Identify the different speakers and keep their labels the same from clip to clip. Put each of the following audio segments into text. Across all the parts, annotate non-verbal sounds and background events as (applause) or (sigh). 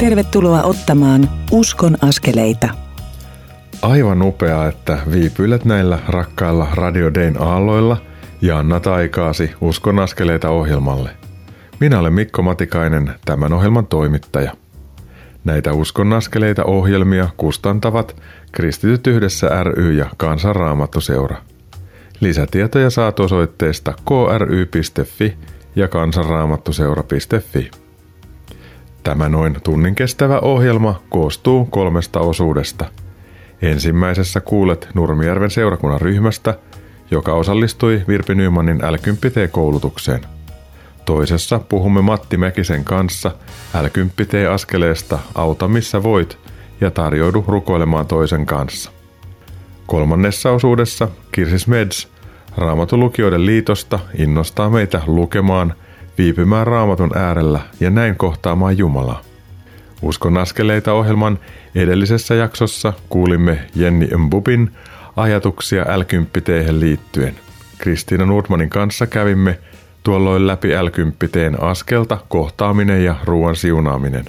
Speaker 1: Tervetuloa ottamaan Uskon askeleita.
Speaker 2: Aivan upeaa, että viipyilet näillä rakkailla Radio Dayn aalloilla ja annat aikaasi Uskon askeleita ohjelmalle. Minä olen Mikko Matikainen, tämän ohjelman toimittaja. Näitä Uskon askeleita ohjelmia kustantavat Kristityt yhdessä ry ja Kansanraamattuseura. Lisätietoja saat osoitteesta kry.fi ja kansanraamattuseura.fi. Tämä noin tunnin kestävä ohjelma koostuu kolmesta osuudesta. Ensimmäisessä kuulet Nurmijärven seurakunnan ryhmästä, joka osallistui Virpi Nymanin l koulutukseen Toisessa puhumme Matti Mäkisen kanssa l askeleesta Auta missä voit ja tarjoudu rukoilemaan toisen kanssa. Kolmannessa osuudessa Kirsi Smeds Raamatulukijoiden liitosta innostaa meitä lukemaan – viipymään raamatun äärellä ja näin kohtaamaan Jumalaa. Uskon askeleita ohjelman edellisessä jaksossa kuulimme Jenni Mbubin ajatuksia l liittyen. Kristiina Nordmanin kanssa kävimme tuolloin läpi l askelta, kohtaaminen ja ruoan siunaaminen.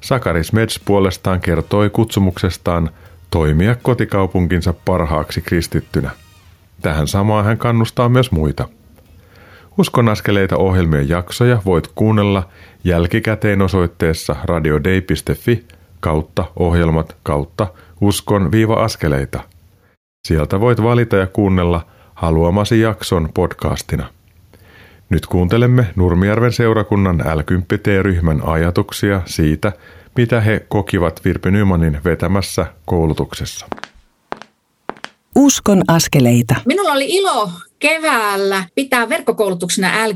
Speaker 2: Sakari Smeds puolestaan kertoi kutsumuksestaan toimia kotikaupunkinsa parhaaksi kristittynä. Tähän samaan hän kannustaa myös muita – Uskon askeleita ohjelmien jaksoja voit kuunnella jälkikäteen osoitteessa radiodei.fi kautta ohjelmat kautta uskon-askeleita. Sieltä voit valita ja kuunnella haluamasi jakson podcastina. Nyt kuuntelemme Nurmijärven seurakunnan l ryhmän ajatuksia siitä, mitä he kokivat Virpi Nymanin vetämässä koulutuksessa.
Speaker 1: Uskon askeleita.
Speaker 3: Minulla oli ilo keväällä pitää verkkokoulutuksena l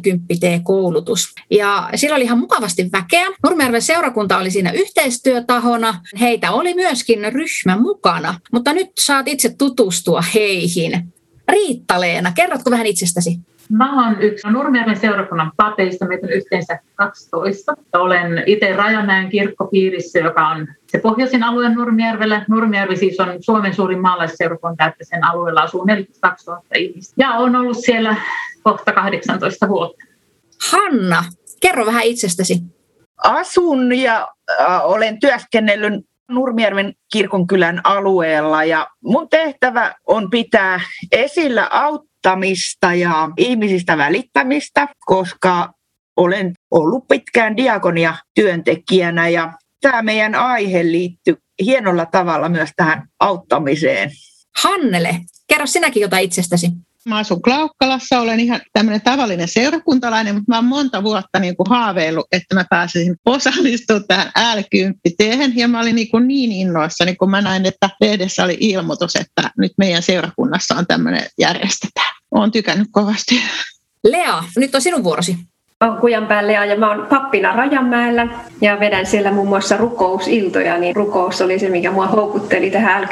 Speaker 3: koulutus Ja siellä oli ihan mukavasti väkeä. Nurmijärven seurakunta oli siinä yhteistyötahona. Heitä oli myöskin ryhmä mukana, mutta nyt saat itse tutustua heihin. Riitta-Leena, kerrotko vähän itsestäsi?
Speaker 4: Mä olen yksi Nurmijärven seurakunnan papeista, meitä on yhteensä 12. Olen itse Rajamäen kirkkopiirissä, joka on se pohjoisin alue Nurmijärvellä. Nurmijärvi siis on Suomen suurin maalaisseurakunta, että sen alueella asuu 42 000 ihmistä. Ja on ollut siellä kohta 18 vuotta.
Speaker 3: Hanna, kerro vähän itsestäsi.
Speaker 5: Asun ja äh, olen työskennellyt Nurmijärven kirkonkylän alueella ja mun tehtävä on pitää esillä auttamista ja ihmisistä välittämistä, koska olen ollut pitkään diakonia työntekijänä ja tämä meidän aihe liittyy hienolla tavalla myös tähän auttamiseen.
Speaker 3: Hannele, kerro sinäkin jotain itsestäsi.
Speaker 6: Mä asun Klaukkalassa, olen ihan tämmöinen tavallinen seurakuntalainen, mutta mä oon monta vuotta niin kuin haaveillut, että mä pääsisin osallistumaan tähän l ja mä olin niin, kuin niin innoissani, kun mä näin, että lehdessä oli ilmoitus, että nyt meidän seurakunnassa on tämmöinen järjestetään. Olen tykännyt kovasti.
Speaker 3: Lea, nyt on sinun vuorosi.
Speaker 7: Olen Kujanpään Lea ja mä oon pappina Rajanmäellä ja vedän siellä muun muassa rukousiltoja, niin rukous oli se, mikä mua houkutteli tähän l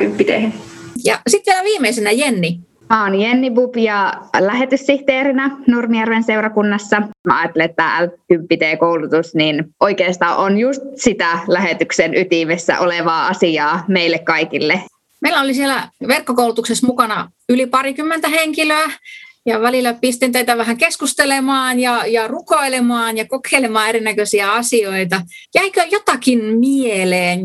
Speaker 3: Ja sitten vielä viimeisenä Jenni.
Speaker 8: Mä oon Jenni Bub ja lähetyssihteerinä Nurmijärven seurakunnassa. Mä ajattelen, että l koulutus niin oikeastaan on just sitä lähetyksen ytimessä olevaa asiaa meille kaikille.
Speaker 3: Meillä oli siellä verkkokoulutuksessa mukana yli parikymmentä henkilöä ja välillä pistin teitä vähän keskustelemaan ja, ja rukoilemaan ja kokeilemaan erinäköisiä asioita. Jäikö jotakin mieleen?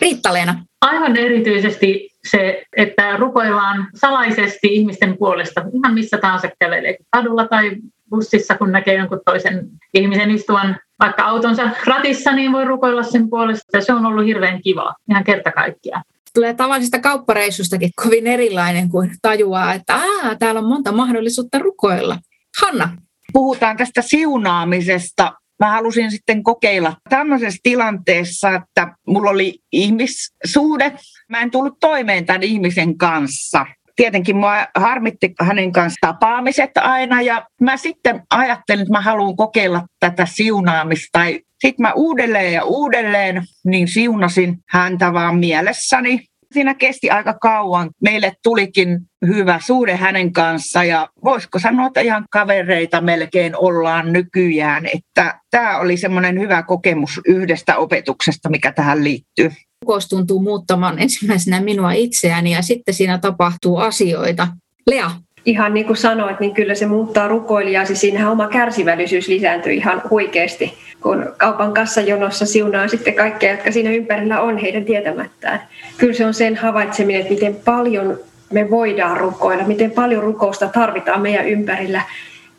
Speaker 3: Riitta-Leena.
Speaker 4: Aivan erityisesti se, että rukoillaan salaisesti ihmisten puolesta, ihan missä tahansa kävelee, kadulla tai bussissa, kun näkee jonkun toisen ihmisen istuvan vaikka autonsa ratissa, niin voi rukoilla sen puolesta. Se on ollut hirveän kiva, ihan kerta kaikkiaan.
Speaker 3: Tulee tavallisesta kauppareissustakin kovin erilainen, kuin tajuaa, että Aa, täällä on monta mahdollisuutta rukoilla. Hanna.
Speaker 5: Puhutaan tästä siunaamisesta mä halusin sitten kokeilla tämmöisessä tilanteessa, että mulla oli ihmissuhde. Mä en tullut toimeen tämän ihmisen kanssa. Tietenkin mua harmitti hänen kanssa tapaamiset aina ja mä sitten ajattelin, että mä haluan kokeilla tätä siunaamista. Sitten mä uudelleen ja uudelleen niin siunasin häntä vaan mielessäni siinä kesti aika kauan. Meille tulikin hyvä suhde hänen kanssa ja voisiko sanoa, että ihan kavereita melkein ollaan nykyään. Että tämä oli semmoinen hyvä kokemus yhdestä opetuksesta, mikä tähän liittyy.
Speaker 3: Rukous tuntuu muuttamaan ensimmäisenä minua itseäni ja sitten siinä tapahtuu asioita. Lea.
Speaker 7: Ihan niin kuin sanoit, niin kyllä se muuttaa rukoilijaa. Siis siinähän oma kärsivällisyys lisääntyy ihan huikeasti, kun kaupan kassajonossa siunaa sitten kaikkea, jotka siinä ympärillä on heidän tietämättään. Kyllä se on sen havaitseminen, että miten paljon me voidaan rukoilla, miten paljon rukousta tarvitaan meidän ympärillä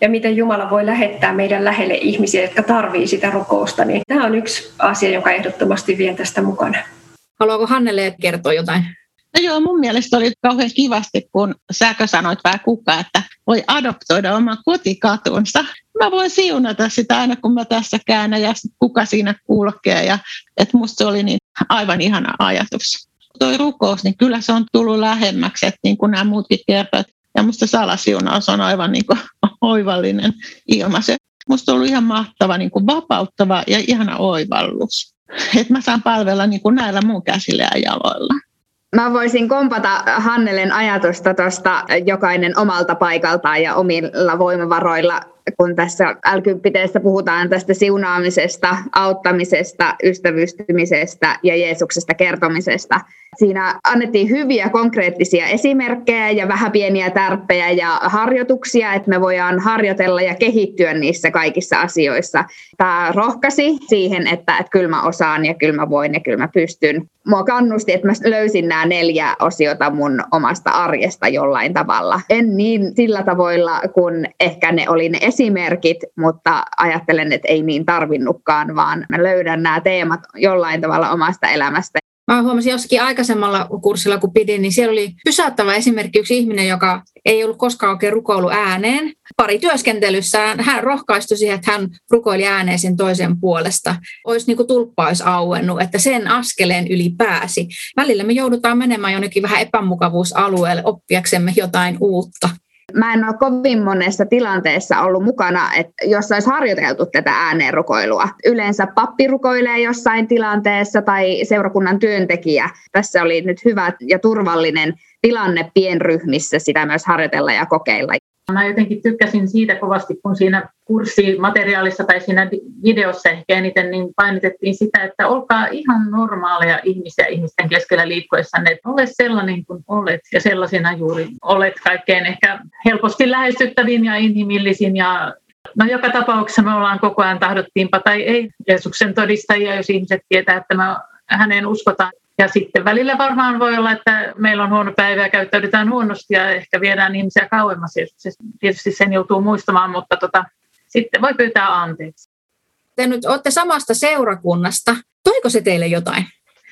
Speaker 7: ja miten Jumala voi lähettää meidän lähelle ihmisiä, jotka tarvii sitä rukousta. Niin tämä on yksi asia, joka ehdottomasti vien tästä mukana.
Speaker 3: Haluaako Hannele kertoa jotain?
Speaker 6: No joo, mun mielestä oli kauhean kivasti, kun säkö sanoit vähän kuka, että voi adoptoida oman kotikatunsa. Mä voin siunata sitä aina, kun mä tässä käännän ja kuka siinä kulkee. Ja, että musta se oli niin aivan ihana ajatus. Toi rukous, niin kyllä se on tullut lähemmäksi, että niin kuin nämä muutkin kertovat. Ja musta salasiunaus on aivan niin kuin (laughs) oivallinen ilmaisu. Musta on ollut ihan mahtava, niin kuin vapauttava ja ihana oivallus. Että mä saan palvella niin kuin näillä mun käsillä ja jaloilla.
Speaker 8: Mä voisin kompata Hannelen ajatusta tuosta jokainen omalta paikaltaan ja omilla voimavaroilla kun tässä l puhutaan tästä siunaamisesta, auttamisesta, ystävystymisestä ja Jeesuksesta kertomisesta. Siinä annettiin hyviä konkreettisia esimerkkejä ja vähän pieniä tärppejä ja harjoituksia, että me voidaan harjoitella ja kehittyä niissä kaikissa asioissa. Tämä rohkasi siihen, että, että kyllä mä osaan ja kyllä mä voin ja kyllä mä pystyn. Mua kannusti, että mä löysin nämä neljä osiota mun omasta arjesta jollain tavalla. En niin sillä tavoilla, kun ehkä ne oli ne esimerkit, mutta ajattelen, että ei niin tarvinnutkaan, vaan mä löydän nämä teemat jollain tavalla omasta elämästä.
Speaker 3: Mä huomasin jossakin aikaisemmalla kurssilla, kun pidin, niin siellä oli pysäyttävä esimerkki yksi ihminen, joka ei ollut koskaan oikein rukoilu ääneen. Pari työskentelyssään hän rohkaistui siihen, että hän rukoili ääneen sen toisen puolesta. Olisi niin kuin tulppa olisi auennut, että sen askeleen yli pääsi. Välillä me joudutaan menemään jonnekin vähän epämukavuusalueelle oppiaksemme jotain uutta
Speaker 8: mä en ole kovin monessa tilanteessa ollut mukana, että jos olisi harjoiteltu tätä ääneen rukoilua. Yleensä pappi rukoilee jossain tilanteessa tai seurakunnan työntekijä. Tässä oli nyt hyvä ja turvallinen tilanne pienryhmissä sitä myös harjoitella ja kokeilla.
Speaker 4: Mä jotenkin tykkäsin siitä kovasti, kun siinä kurssimateriaalissa tai siinä videossa ehkä eniten niin painotettiin sitä, että olkaa ihan normaaleja ihmisiä ihmisten keskellä liikkuessanne, että ole sellainen kuin olet ja sellaisena juuri olet kaikkein ehkä helposti lähestyttävin ja inhimillisin ja No joka tapauksessa me ollaan koko ajan tahdottiinpa tai ei Jeesuksen todistajia, jos ihmiset tietää, että me häneen uskotaan. Ja sitten välillä varmaan voi olla, että meillä on huono päivä ja käyttäydytään huonosti ja ehkä viedään ihmisiä kauemmas. Tietysti sen joutuu muistamaan, mutta tota, sitten voi pyytää anteeksi.
Speaker 3: Te nyt olette samasta seurakunnasta. Toiko se teille jotain?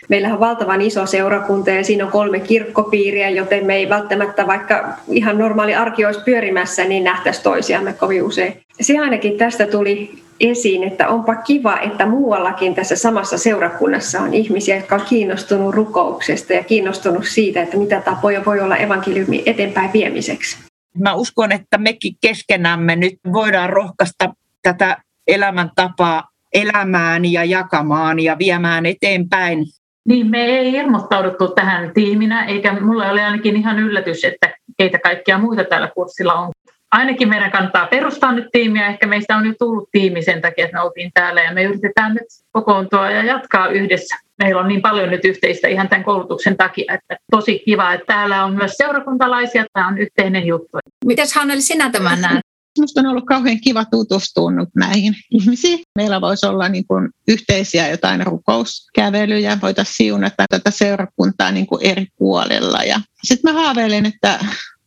Speaker 7: Meillähän on valtavan iso seurakunta ja siinä on kolme kirkkopiiriä, joten me ei välttämättä, vaikka ihan normaali arki olisi pyörimässä, niin nähtäisi toisiamme kovin usein. Se ainakin tästä tuli esiin, että onpa kiva, että muuallakin tässä samassa seurakunnassa on ihmisiä, jotka on kiinnostunut rukouksesta ja kiinnostunut siitä, että mitä tapoja voi olla evankeliumi eteenpäin viemiseksi.
Speaker 5: Mä uskon, että mekin keskenämme nyt voidaan rohkaista tätä elämäntapaa elämään ja jakamaan ja viemään eteenpäin.
Speaker 4: Niin, me ei ilmoittauduttu tähän tiiminä, eikä mulla oli ainakin ihan yllätys, että keitä kaikkia muita tällä kurssilla on. Ainakin meidän kannattaa perustaa nyt tiimiä, ehkä meistä on jo tullut tiimi sen takia, että me oltiin täällä ja me yritetään nyt kokoontua ja jatkaa yhdessä. Meillä on niin paljon nyt yhteistä ihan tämän koulutuksen takia, että tosi kiva, että täällä on myös seurakuntalaisia, tämä on yhteinen juttu.
Speaker 3: Miten Hanneli sinä tämän näet?
Speaker 6: Minusta on ollut kauhean kiva tutustua näihin ihmisiin. Meillä voisi olla niin kuin yhteisiä jotain rukouskävelyjä, voitaisiin siunata tätä seurakuntaa niin kuin eri puolilla. Ja sitten mä haaveilen, että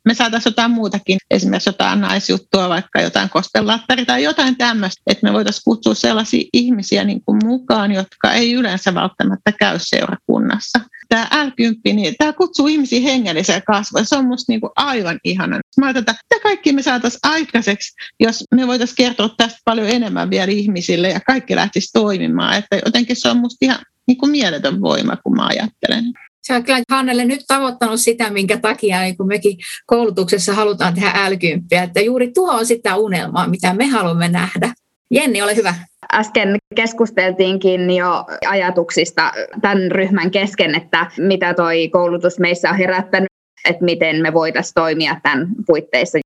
Speaker 6: me saataisiin jotain muutakin, esimerkiksi jotain naisjuttua, vaikka jotain kostellattari tai jotain tämmöistä, että me voitaisiin kutsua sellaisia ihmisiä niin kuin mukaan, jotka ei yleensä välttämättä käy seurakunnassa. Tämä L10, niin tämä kutsuu ihmisiä hengelliseen kasvuun. Se on musta niin aivan ihana. Mä ajattelin, että mitä kaikki me saataisiin aikaiseksi, jos me voitaisiin kertoa tästä paljon enemmän vielä ihmisille ja kaikki lähtisi toimimaan. Että jotenkin se on musta ihan niin kuin mieletön voima, kun mä ajattelen.
Speaker 3: Se on kyllä Hannelle nyt tavoittanut sitä, minkä takia niin kun mekin koulutuksessa halutaan tehdä älkymppiä, että juuri tuo on sitä unelmaa, mitä me haluamme nähdä. Jenni, ole hyvä.
Speaker 8: Äsken keskusteltiinkin jo ajatuksista tämän ryhmän kesken, että mitä toi koulutus meissä on herättänyt, että miten me voitaisiin toimia tämän puitteissa.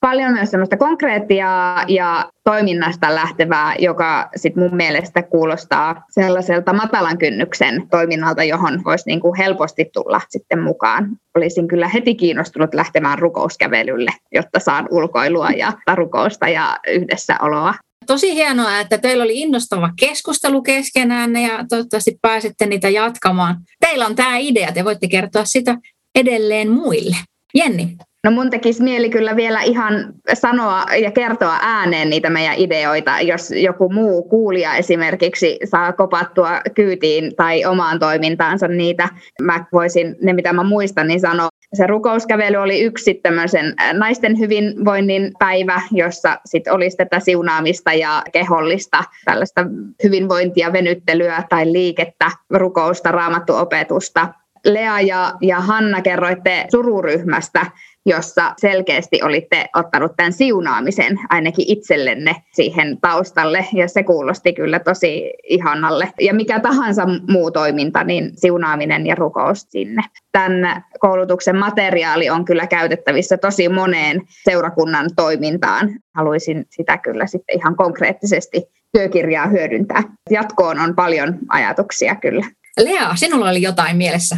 Speaker 8: Paljon myös semmoista konkreettiaa ja toiminnasta lähtevää, joka sit mun mielestä kuulostaa sellaiselta matalan kynnyksen toiminnalta, johon voisi niin kuin helposti tulla sitten mukaan. Olisin kyllä heti kiinnostunut lähtemään rukouskävelylle, jotta saan ulkoilua ja rukousta ja yhdessäoloa.
Speaker 3: Tosi hienoa, että teillä oli innostava keskustelu keskenään ja toivottavasti pääsette niitä jatkamaan. Teillä on tämä idea, te voitte kertoa sitä edelleen muille. Jenni.
Speaker 8: No mun tekisi mieli kyllä vielä ihan sanoa ja kertoa ääneen niitä meidän ideoita, jos joku muu kuulija esimerkiksi saa kopattua kyytiin tai omaan toimintaansa niitä. Mä voisin ne, mitä mä muistan, niin sanoa. Se rukouskävely oli yksi tämmöisen naisten hyvinvoinnin päivä, jossa sit olisi tätä siunaamista ja kehollista tällaista hyvinvointia, venyttelyä tai liikettä, rukousta, raamattuopetusta. Lea ja, ja Hanna kerroitte sururyhmästä, jossa selkeästi olitte ottanut tämän siunaamisen ainakin itsellenne siihen taustalle, ja se kuulosti kyllä tosi ihanalle. Ja mikä tahansa muu toiminta, niin siunaaminen ja rukous sinne. Tämän koulutuksen materiaali on kyllä käytettävissä tosi moneen seurakunnan toimintaan. Haluaisin sitä kyllä sitten ihan konkreettisesti työkirjaa hyödyntää. Jatkoon on paljon ajatuksia kyllä.
Speaker 3: Lea, sinulla oli jotain mielessä.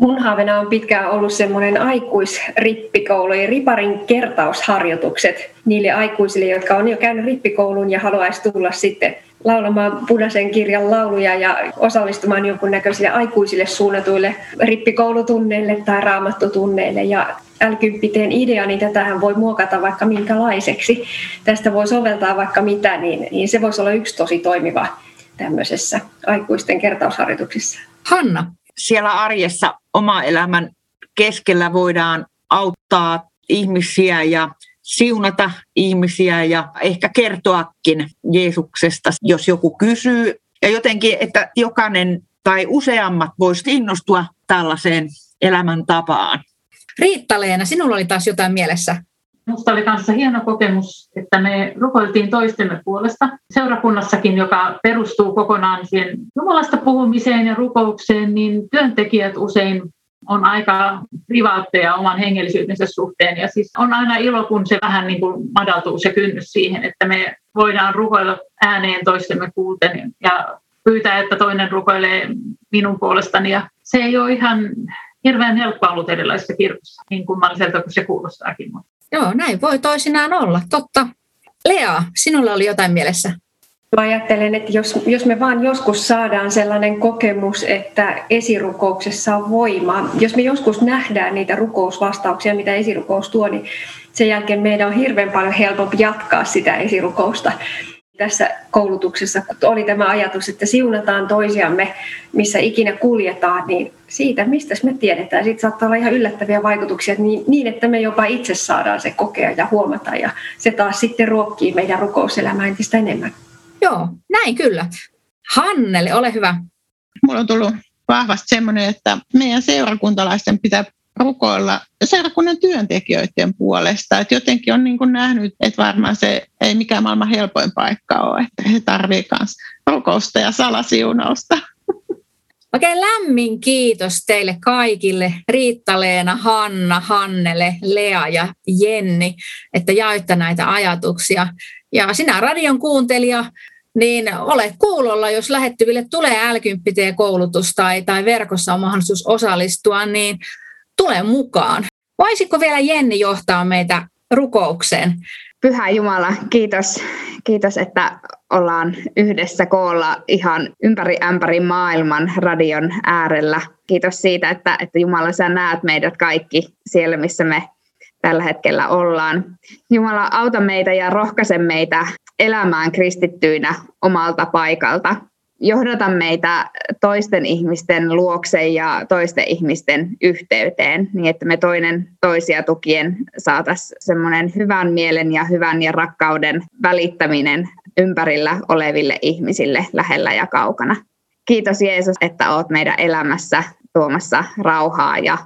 Speaker 7: Mun haaveena on pitkään ollut semmoinen aikuisrippikoulu ja riparin kertausharjoitukset niille aikuisille, jotka on jo käynyt rippikoulun ja haluaisi tulla sitten laulamaan punaisen kirjan lauluja ja osallistumaan jonkunnäköisille aikuisille suunnatuille rippikoulutunneille tai raamattotunneille. Ja l idea, niin tätähän voi muokata vaikka minkälaiseksi. Tästä voi soveltaa vaikka mitä, niin, niin se voisi olla yksi tosi toimiva tämmöisessä aikuisten kertausharjoituksissa.
Speaker 3: Hanna,
Speaker 5: siellä arjessa oma elämän keskellä voidaan auttaa ihmisiä ja siunata ihmisiä ja ehkä kertoakin Jeesuksesta, jos joku kysyy. Ja jotenkin, että jokainen tai useammat voisivat innostua tällaiseen elämäntapaan.
Speaker 3: Riitta-Leena, sinulla oli taas jotain mielessä.
Speaker 4: Minusta oli kanssa hieno kokemus, että me rukoiltiin toistemme puolesta seurakunnassakin, joka perustuu kokonaan siihen Jumalasta puhumiseen ja rukoukseen, niin työntekijät usein on aika privaatteja oman hengellisyytensä suhteen. Ja siis on aina ilo, kun se vähän niin kuin madaltuu se kynnys siihen, että me voidaan rukoilla ääneen toistemme kuulten ja pyytää, että toinen rukoilee minun puolestani. Ja se ei ole ihan hirveän helppoa ollut erilaisissa kirkossa, niin kummalliselta kuin se kuulostaakin.
Speaker 3: Joo, näin voi toisinaan olla, totta. Lea, sinulla oli jotain mielessä?
Speaker 7: Mä ajattelen, että jos, jos me vaan joskus saadaan sellainen kokemus, että esirukouksessa on voimaa, jos me joskus nähdään niitä rukousvastauksia, mitä esirukous tuo, niin sen jälkeen meidän on hirveän paljon helpompi jatkaa sitä esirukousta tässä koulutuksessa oli tämä ajatus, että siunataan toisiamme, missä ikinä kuljetaan, niin siitä, mistä me tiedetään. Siitä saattaa olla ihan yllättäviä vaikutuksia niin, niin, että me jopa itse saadaan se kokea ja huomata, ja se taas sitten ruokkii meidän rukouselämää entistä enemmän.
Speaker 3: Joo, näin kyllä. Hannele, ole hyvä.
Speaker 6: Mulla on tullut vahvasti semmoinen, että meidän seurakuntalaisten pitää rukoilla seurakunnan työntekijöiden puolesta. Et jotenkin on niin kuin nähnyt, että varmaan se ei mikään maailman helpoin paikka ole, että he tarvitsevat myös rukousta ja salasiunausta.
Speaker 3: Oikein lämmin kiitos teille kaikille, Riitta-Leena, Hanna, Hannele, Lea ja Jenni, että jaoitte näitä ajatuksia. Ja sinä radion kuuntelija, niin ole kuulolla, jos lähettyville tulee l koulutus tai, tai verkossa on mahdollisuus osallistua, niin tule mukaan. Voisiko vielä Jenni johtaa meitä rukoukseen?
Speaker 8: Pyhä Jumala, kiitos, kiitos, että ollaan yhdessä koolla ihan ympäri ämpäri maailman radion äärellä. Kiitos siitä, että, että Jumala, sä näet meidät kaikki siellä, missä me tällä hetkellä ollaan. Jumala, auta meitä ja rohkaise meitä elämään kristittyinä omalta paikalta johdata meitä toisten ihmisten luokse ja toisten ihmisten yhteyteen, niin että me toinen toisia tukien saataisiin semmoinen hyvän mielen ja hyvän ja rakkauden välittäminen ympärillä oleville ihmisille lähellä ja kaukana. Kiitos Jeesus, että oot meidän elämässä tuomassa rauhaa ja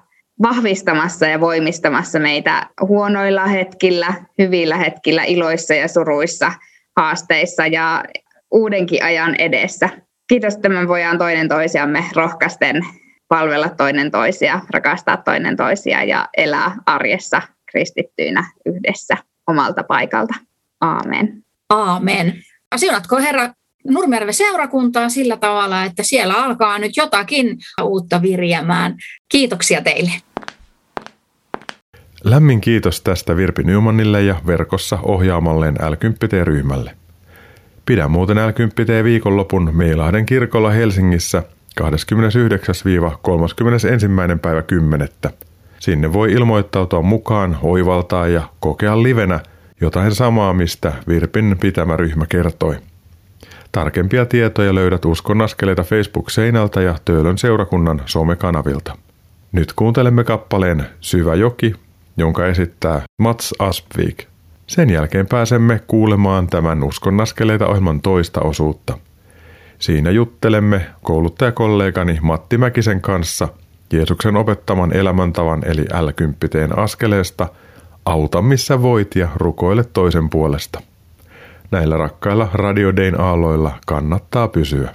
Speaker 8: vahvistamassa ja voimistamassa meitä huonoilla hetkillä, hyvillä hetkillä, iloissa ja suruissa, haasteissa ja uudenkin ajan edessä. Kiitos, että me voidaan toinen toisiamme rohkaisten palvella toinen toisia, rakastaa toinen toisia ja elää arjessa kristittyinä yhdessä omalta paikalta. Aamen.
Speaker 3: Aamen. Siunatko Herra Nurmijärven seurakuntaa sillä tavalla, että siellä alkaa nyt jotakin uutta virjämään. Kiitoksia teille.
Speaker 2: Lämmin kiitos tästä Virpi Nymanille ja verkossa ohjaamalleen l ryhmälle Pidän muuten l viikonlopun Meilahden kirkolla Helsingissä 29-31. päivä 10. Sinne voi ilmoittautua mukaan, oivaltaa ja kokea livenä jotain samaa, mistä Virpin pitämä ryhmä kertoi. Tarkempia tietoja löydät Uskonaskeleita Facebook-seinältä ja Töölön seurakunnan somekanavilta. Nyt kuuntelemme kappaleen Syvä joki, jonka esittää Mats Aspvik. Sen jälkeen pääsemme kuulemaan tämän Uskonnaskeleita ohjelman toista osuutta. Siinä juttelemme kouluttajakollegani Matti Mäkisen kanssa Jeesuksen opettaman elämäntavan eli l askeleesta Auta missä voit ja rukoile toisen puolesta. Näillä rakkailla Radio Dayn aalloilla kannattaa pysyä.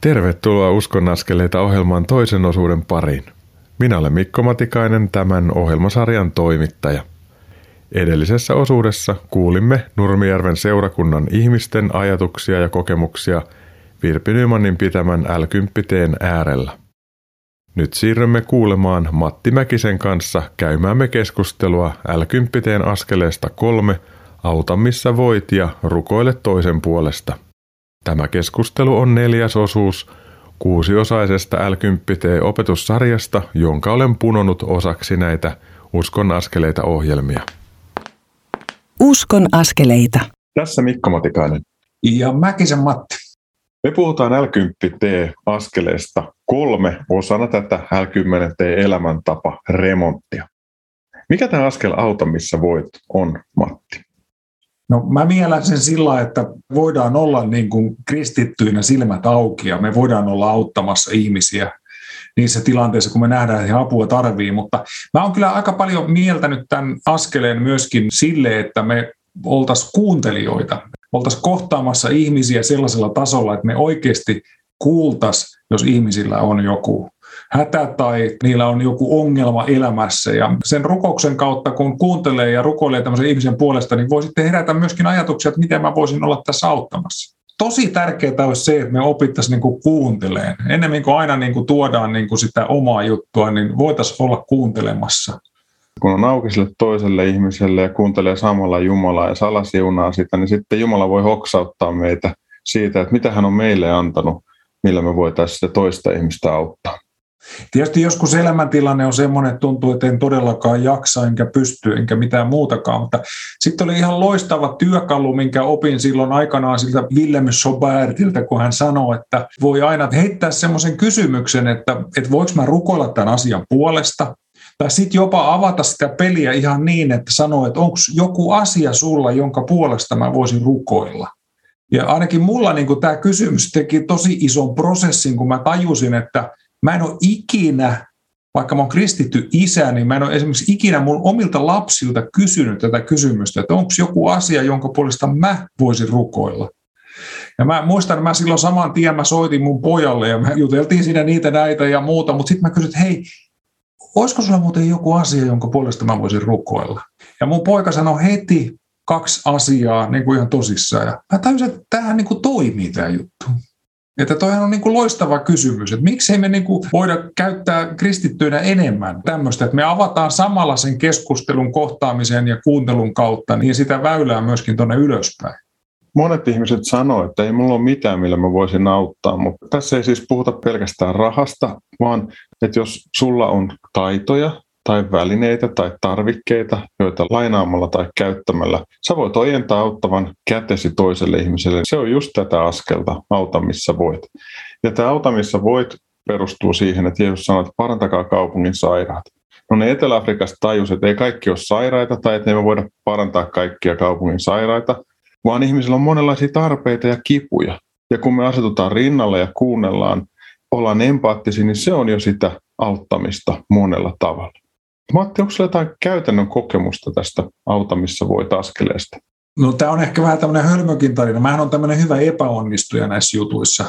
Speaker 2: Tervetuloa Uskon askeleita ohjelman toisen osuuden pariin. Minä olen Mikko Matikainen, tämän ohjelmasarjan toimittaja. Edellisessä osuudessa kuulimme Nurmijärven seurakunnan ihmisten ajatuksia ja kokemuksia Virpi Nymanin pitämän l äärellä. Nyt siirrymme kuulemaan Matti Mäkisen kanssa käymäämme keskustelua l askeleesta kolme Auta missä voit ja rukoile toisen puolesta. Tämä keskustelu on neljäs osuus kuusiosaisesta l opetussarjasta, jonka olen punonut osaksi näitä Uskon askeleita ohjelmia.
Speaker 1: Uskon askeleita.
Speaker 2: Tässä Mikko Matikainen.
Speaker 9: Ja Mäkisen Matti.
Speaker 2: Me puhutaan L10T-askeleesta kolme osana tätä L10T-elämäntapa remonttia. Mikä tämä askel auta, missä voit, on, Matti?
Speaker 9: No mä mielen sen sillä, että voidaan olla niin kuin kristittyinä silmät auki ja me voidaan olla auttamassa ihmisiä niissä tilanteissa, kun me nähdään, että he apua tarvii. Mutta mä oon kyllä aika paljon mieltänyt tämän askeleen myöskin sille, että me oltaisiin kuuntelijoita oltaisiin kohtaamassa ihmisiä sellaisella tasolla, että me oikeasti kuultaisiin, jos ihmisillä on joku hätä tai niillä on joku ongelma elämässä. Ja sen rukouksen kautta, kun kuuntelee ja rukoilee tämmöisen ihmisen puolesta, niin voi sitten herätä myöskin ajatuksia, että miten mä voisin olla tässä auttamassa. Tosi tärkeää olisi se, että me opittaisiin niin kuunteleen. Ennemmin kuin aina niin kuin tuodaan niin kuin sitä omaa juttua, niin voitaisiin olla kuuntelemassa
Speaker 2: kun on auki sille toiselle ihmiselle ja kuuntelee samalla Jumalaa ja salasiunaa sitä, niin sitten Jumala voi hoksauttaa meitä siitä, että mitä hän on meille antanut, millä me voitaisiin sitä toista ihmistä auttaa.
Speaker 9: Tietysti joskus elämäntilanne on semmoinen, että tuntuu, että en todellakaan jaksa, enkä pysty, enkä mitään muutakaan. Mutta sitten oli ihan loistava työkalu, minkä opin silloin aikanaan siltä Willem Sobertiltä, kun hän sanoi, että voi aina heittää semmoisen kysymyksen, että, että voiko mä rukoilla tämän asian puolesta, tai sitten jopa avata sitä peliä ihan niin, että sanoo, että onko joku asia sulla, jonka puolesta mä voisin rukoilla. Ja ainakin mulla niin tämä kysymys teki tosi ison prosessin, kun mä tajusin, että mä en ole ikinä, vaikka mä oon kristitty isä, niin mä en ole esimerkiksi ikinä mun omilta lapsilta kysynyt tätä kysymystä, että onko joku asia, jonka puolesta mä voisin rukoilla. Ja mä muistan, mä silloin saman tien mä soitin mun pojalle ja me juteltiin siinä niitä näitä ja muuta, mutta sitten mä kysyin, että hei, olisiko sulla muuten joku asia, jonka puolesta mä voisin rukoilla? Ja mun poika sanoi heti kaksi asiaa niin kuin ihan tosissaan. Ja mä tajusin, että tämähän niin kuin toimii tämä juttu. Että toihan on niin kuin loistava kysymys, että miksei me niin kuin voida käyttää kristittyinä enemmän tämmöistä, että me avataan samalla sen keskustelun kohtaamisen ja kuuntelun kautta, niin sitä väylää myöskin tuonne ylöspäin.
Speaker 2: Monet ihmiset sanoo, että ei mulla ole mitään, millä mä voisin auttaa, mutta tässä ei siis puhuta pelkästään rahasta, vaan että jos sulla on taitoja tai välineitä tai tarvikkeita, joita lainaamalla tai käyttämällä sä voit ojentaa auttavan kätesi toiselle ihmiselle. Se on just tätä askelta, auta missä voit. Ja tämä auta missä voit perustuu siihen, että Jeesus sanoi, että parantakaa kaupungin sairaat. No ne Etelä-Afrikasta tajus, että ei kaikki ole sairaita tai että me voida parantaa kaikkia kaupungin sairaita, vaan ihmisillä on monenlaisia tarpeita ja kipuja. Ja kun me asetutaan rinnalle ja kuunnellaan, ollaan empaattisia, niin se on jo sitä auttamista monella tavalla. Matti, onko jotain käytännön kokemusta tästä autamissa voit askeleesta?
Speaker 9: No tämä on ehkä vähän tämmöinen hölmökin tarina. Mähän on tämmöinen hyvä epäonnistuja näissä jutuissa.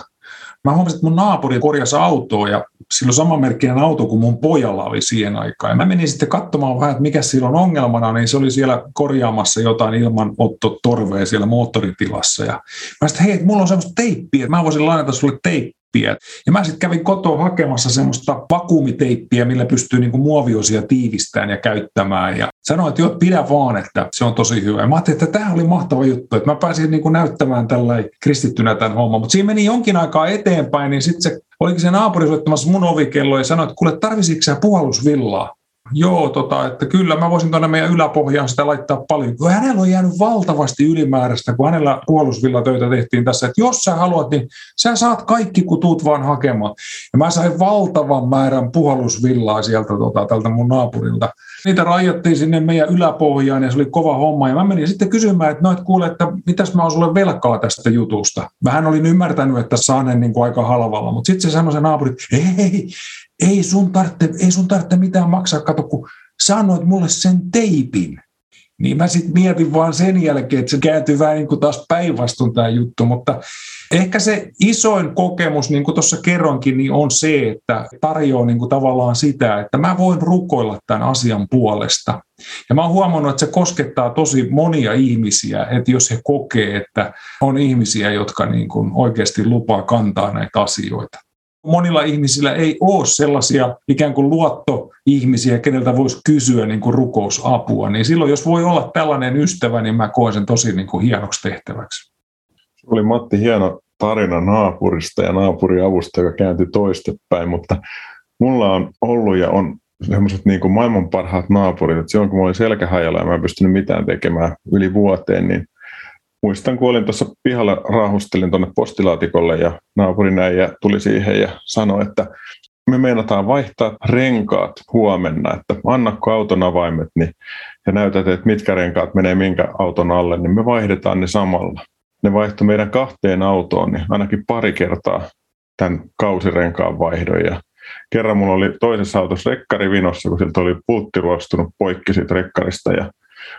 Speaker 9: Mä huomasin, että mun naapuri korjasi autoa ja silloin samanmerkkinen auto kuin mun pojalla oli siihen aikaan. Ja mä menin sitten katsomaan vähän, että mikä sillä on ongelmana, niin se oli siellä korjaamassa jotain ilmanottotorvea siellä moottoritilassa. Ja mä sitten, hei, mulla on semmoista teippiä, että mä voisin lainata sulle teippiä teippiä. Ja mä sitten kävin kotoa hakemassa semmoista vakuumiteippiä, millä pystyy niinku muoviosia tiivistämään ja käyttämään. Ja sanoin, että joo, pidä vaan, että se on tosi hyvä. Ja mä ajattelin, että tämä oli mahtava juttu, että mä pääsin niinku näyttämään tällä kristittynä tämän homman. Mutta siinä meni jonkin aikaa eteenpäin, niin sitten se olikin se naapuri soittamassa mun ovikello ja sanoi, että kuule, tarvisitko sä puhallusvillaa? Joo, tota, että kyllä mä voisin tuonne meidän yläpohjaan sitä laittaa paljon. Kun hänellä on jäänyt valtavasti ylimääräistä, kun hänellä puolusvillatöitä tehtiin tässä, että jos sä haluat, niin sä saat kaikki, kun tuut vaan hakemaan. Ja mä sain valtavan määrän puhallusvillaa sieltä tota, tältä mun naapurilta. Niitä rajattiin sinne meidän yläpohjaan ja se oli kova homma. Ja mä menin sitten kysymään, että no, et kuule, että mitäs mä oon sulle velkaa tästä jutusta. Vähän olin ymmärtänyt, että saan niin aika halvalla, mutta sitten se sanoi se naapuri, että ei, ei sun tarvitse, ei sun tarvitse mitään maksaa, kato kun sanoit mulle sen teipin. Niin mä sitten mietin vaan sen jälkeen, että se kääntyy vähän niin kuin taas päinvastoin tämä juttu, mutta ehkä se isoin kokemus, niin kuin tuossa kerronkin, niin on se, että tarjoaa niin kuin tavallaan sitä, että mä voin rukoilla tämän asian puolesta. Ja mä oon huomannut, että se koskettaa tosi monia ihmisiä, että jos he kokee, että on ihmisiä, jotka niin kuin oikeasti lupaa kantaa näitä asioita monilla ihmisillä ei ole sellaisia ikään kuin luottoihmisiä, keneltä voisi kysyä niin kuin rukousapua, niin silloin jos voi olla tällainen ystävä, niin mä koen sen tosi niin kuin hienoksi tehtäväksi.
Speaker 2: Se oli Matti hieno tarina naapurista ja naapuriavusta, joka kääntyi toistepäin, mutta mulla on ollut ja on semmoiset niin kuin maailman parhaat naapurit, että silloin kun mä olin selkähajalla ja mä en pystynyt mitään tekemään yli vuoteen, niin muistan, kun olin tuossa pihalla, raahustelin tuonne postilaatikolle ja naapurin ja tuli siihen ja sanoi, että me meinataan vaihtaa renkaat huomenna, että annakko auton avaimet niin, ja näytät, että mitkä renkaat menee minkä auton alle, niin me vaihdetaan ne samalla. Ne vaihtoi meidän kahteen autoon, niin ainakin pari kertaa tämän kausirenkaan vaihdon. Ja kerran mulla oli toisessa autossa rekkari vinossa, kun siltä oli pultti ruostunut poikki siitä rekkarista ja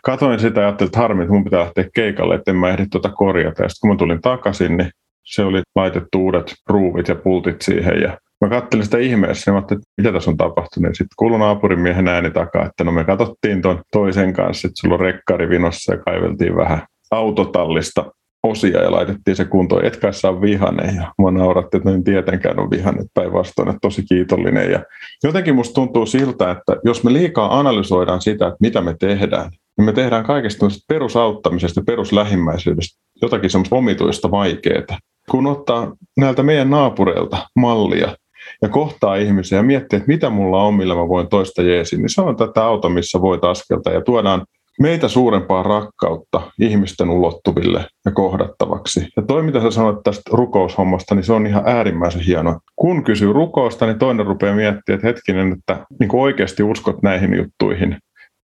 Speaker 2: katoin sitä ja ajattelin, että harmi, että mun pitää lähteä keikalle, että en mä ehdi tuota korjata. Ja sitten kun mä tulin takaisin, niin se oli laitettu uudet ruuvit ja pultit siihen ja mä kattelin sitä ihmeessä ja mä ajattelin, että mitä tässä on tapahtunut. Sitten kuului naapurin miehen ääni takaa, että no me katsottiin tuon toisen kanssa, että sulla on rekkari vinossa ja kaiveltiin vähän autotallista osia ja laitettiin se kuntoon. Etkä saa vihane ja mä nauratti, että no en tietenkään ole vihane, päinvastoin, että tosi kiitollinen. Ja jotenkin musta tuntuu siltä, että jos me liikaa analysoidaan sitä, että mitä me tehdään, niin me tehdään kaikesta perusauttamisesta peruslähimmäisyydestä jotakin semmoista omituista vaikeaa. Kun ottaa näiltä meidän naapureilta mallia ja kohtaa ihmisiä ja miettii, että mitä mulla on, millä mä voin toista jeesin, niin se on tätä auto, missä voit askelta ja tuodaan meitä suurempaa rakkautta ihmisten ulottuville ja kohdattavaksi. Ja toi, mitä sä sanoit tästä rukoushommasta, niin se on ihan äärimmäisen hieno. Kun kysyy rukousta, niin toinen rupeaa miettimään, että hetkinen, että niin oikeasti uskot näihin juttuihin.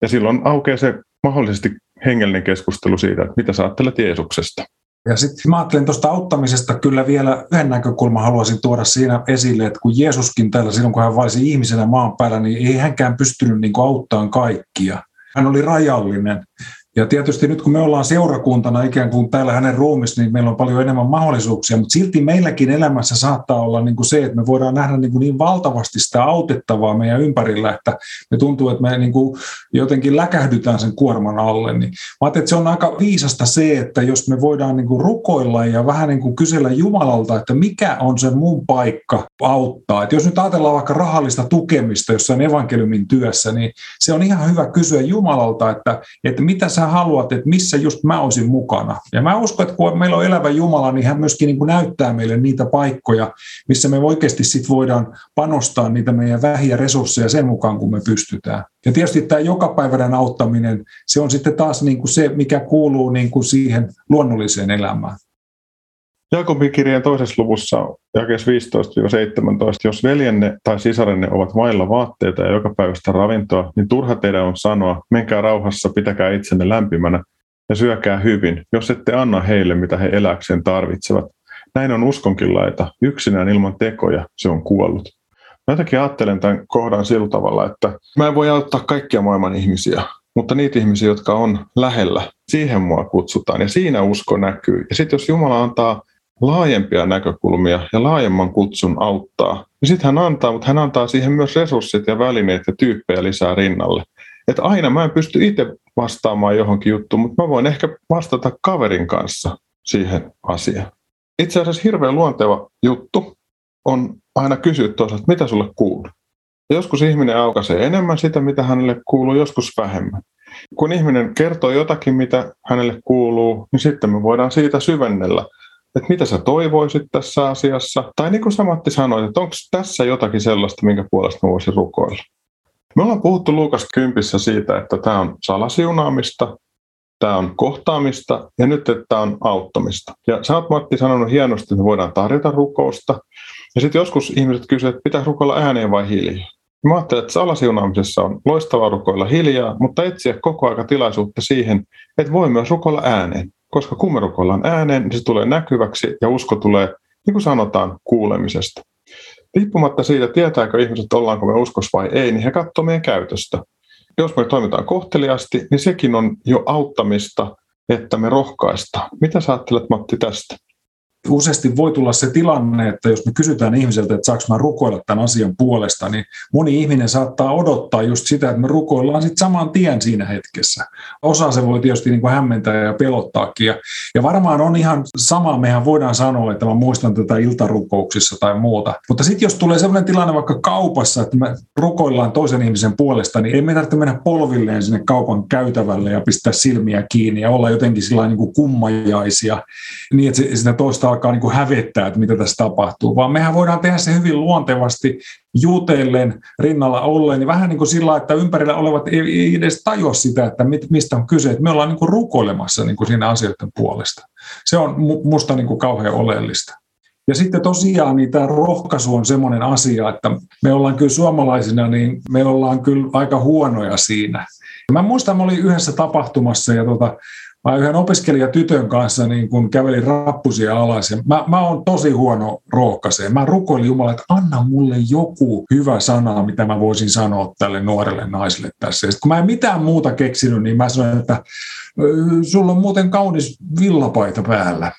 Speaker 2: Ja silloin aukeaa se mahdollisesti hengellinen keskustelu siitä, että mitä sä ajattelet Jeesuksesta.
Speaker 9: Ja sitten mä ajattelen tuosta auttamisesta kyllä vielä yhden näkökulman haluaisin tuoda siinä esille, että kun Jeesuskin täällä silloin, kun hän vaisi ihmisenä maan päällä, niin ei hänkään pystynyt niin auttamaan kaikkia. Hän oli rajallinen. Ja tietysti nyt kun me ollaan seurakuntana ikään kuin täällä hänen ruumissa, niin meillä on paljon enemmän mahdollisuuksia, mutta silti meilläkin elämässä saattaa olla niin kuin se, että me voidaan nähdä niin, kuin niin valtavasti sitä autettavaa meidän ympärillä, että me tuntuu, että me niin kuin jotenkin läkähdytään sen kuorman alle. Niin mä että se on aika viisasta se, että jos me voidaan niin kuin rukoilla ja vähän niin kuin kysellä Jumalalta, että mikä on se mun paikka auttaa. Että jos nyt ajatellaan vaikka rahallista tukemista jossain evankeliumin työssä, niin se on ihan hyvä kysyä Jumalalta, että, että mitä sä sä haluat, että missä just mä olisin mukana. Ja mä uskon, että kun meillä on elävä Jumala, niin hän myöskin niin kuin näyttää meille niitä paikkoja, missä me oikeasti sit voidaan panostaa niitä meidän vähiä resursseja sen mukaan, kun me pystytään. Ja tietysti tämä jokapäiväinen auttaminen, se on sitten taas niin kuin se, mikä kuuluu niin kuin siihen luonnolliseen elämään.
Speaker 2: Jakobin kirjeen toisessa luvussa jakes 15-17, jos veljenne tai sisarenne ovat vailla vaatteita ja joka päivästä ravintoa, niin turha teidän on sanoa, menkää rauhassa, pitäkää itsenne lämpimänä ja syökää hyvin, jos ette anna heille, mitä he eläkseen tarvitsevat. Näin on uskonkin laita. Yksinään ilman tekoja se on kuollut. Mä jotenkin ajattelen tämän kohdan sillä tavalla, että mä en voi auttaa kaikkia maailman ihmisiä, mutta niitä ihmisiä, jotka on lähellä, siihen mua kutsutaan ja siinä usko näkyy. Ja sitten jos Jumala antaa laajempia näkökulmia ja laajemman kutsun auttaa, niin sitten hän antaa, mutta hän antaa siihen myös resurssit ja välineet ja tyyppejä lisää rinnalle. Että aina mä en pysty itse vastaamaan johonkin juttuun, mutta mä voin ehkä vastata kaverin kanssa siihen asiaan. Itse asiassa hirveän luonteva juttu on aina kysyä toisaalta, mitä sulle kuuluu. Joskus ihminen aukaisee enemmän sitä, mitä hänelle kuuluu, joskus vähemmän. Kun ihminen kertoo jotakin, mitä hänelle kuuluu, niin sitten me voidaan siitä syvennellä, että mitä sä toivoisit tässä asiassa. Tai niin kuin Samatti sanoi, että onko tässä jotakin sellaista, minkä puolesta mä voisin rukoilla. Me ollaan puhuttu Luukas kympissä siitä, että tämä on salasiunaamista, tämä on kohtaamista ja nyt, että tämä on auttamista. Ja sä oot Matti sanonut hienosti, että me voidaan tarjota rukousta. Ja sitten joskus ihmiset kysyvät, että pitää rukoilla ääneen vai hiljaa. Mä ajattelen, että salasiunaamisessa on loistavaa rukoilla hiljaa, mutta etsiä koko aika tilaisuutta siihen, että voi myös rukoilla ääneen. Koska kun me rukoillaan ääneen, niin se tulee näkyväksi ja usko tulee, niin kuin sanotaan, kuulemisesta. Riippumatta siitä, tietääkö ihmiset, ollaanko me uskos vai ei, niin he katsovat meidän käytöstä. Jos me toimitaan kohteliasti, niin sekin on jo auttamista, että me rohkaista. Mitä sä ajattelet, Matti, tästä?
Speaker 9: Useasti voi tulla se tilanne, että jos me kysytään ihmiseltä, että saanko mä rukoilla tämän asian puolesta, niin moni ihminen saattaa odottaa just sitä, että me rukoillaan sitten saman tien siinä hetkessä. Osa se voi tietysti niin kuin hämmentää ja pelottaakin. Ja, ja varmaan on ihan sama, mehän voidaan sanoa, että mä muistan tätä iltarukouksissa tai muuta. Mutta sitten jos tulee sellainen tilanne vaikka kaupassa, että me rukoillaan toisen ihmisen puolesta, niin ei me tarvitse mennä polvilleen sinne kaupan käytävälle ja pistää silmiä kiinni ja olla jotenkin sillä niin kuin kummajaisia, niin että sitä toista alkaa niin kuin hävettää, että mitä tässä tapahtuu, vaan mehän voidaan tehdä se hyvin luontevasti jutellen, rinnalla ollen, niin vähän niin kuin sillä että ympärillä olevat ei edes tajua sitä, että mistä on kyse, että me ollaan niin kuin rukoilemassa niin kuin siinä asioiden puolesta. Se on musta niin kuin kauhean oleellista. Ja sitten tosiaan niin tämä rohkaisu on semmoinen asia, että me ollaan kyllä suomalaisina, niin me ollaan kyllä aika huonoja siinä. Mä muistan, mä olin yhdessä tapahtumassa ja tota, Mä yhden opiskelijatytön kanssa niin kun kävelin rappusia alas ja mä, mä oon tosi huono rohkaiseen. Mä rukoilin Jumala, että anna mulle joku hyvä sana, mitä mä voisin sanoa tälle nuorelle naiselle tässä. Ja kun mä en mitään muuta keksinyt, niin mä sanoin, että sulla on muuten kaunis villapaita päällä.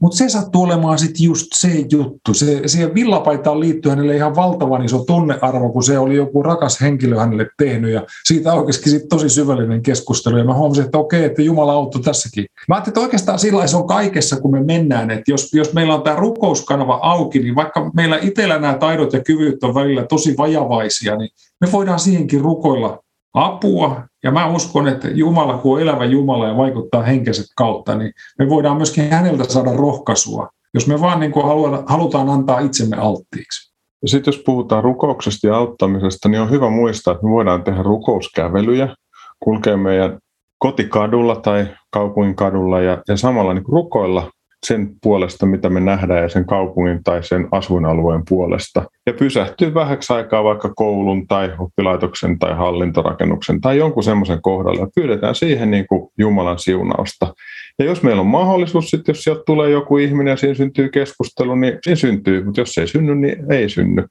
Speaker 9: Mutta se sattuu olemaan sitten just se juttu. Se, siihen villapaitaan liittyy hänelle ihan valtavan iso tunnearvo, kun se oli joku rakas henkilö hänelle tehnyt. Ja siitä oikeasti sit tosi syvällinen keskustelu. Ja mä huomasin, että okei, että Jumala auttoi tässäkin. Mä ajattelin, että oikeastaan sillä on kaikessa, kun me mennään. Että jos, jos meillä on tämä rukouskanava auki, niin vaikka meillä itsellä nämä taidot ja kyvyt on välillä tosi vajavaisia, niin me voidaan siihenkin rukoilla apua. Ja mä uskon, että Jumala, kun on elävä Jumala ja vaikuttaa henkeset kautta, niin me voidaan myöskin häneltä saada rohkaisua, jos me vaan niin kuin halutaan antaa itsemme alttiiksi.
Speaker 2: Ja sitten jos puhutaan rukouksesta ja auttamisesta, niin on hyvä muistaa, että me voidaan tehdä rukouskävelyjä, kulkea meidän kotikadulla tai kaupungin kadulla ja, ja samalla niin rukoilla sen puolesta, mitä me nähdään ja sen kaupungin tai sen asuinalueen puolesta. Ja pysähtyy vähäksi aikaa vaikka koulun tai oppilaitoksen tai hallintorakennuksen tai jonkun semmoisen kohdalla ja pyydetään siihen niin kuin Jumalan siunausta. Ja jos meillä on mahdollisuus, sitten jos sieltä tulee joku ihminen ja siinä syntyy keskustelu, niin siinä syntyy, mutta jos ei synny, niin ei synny.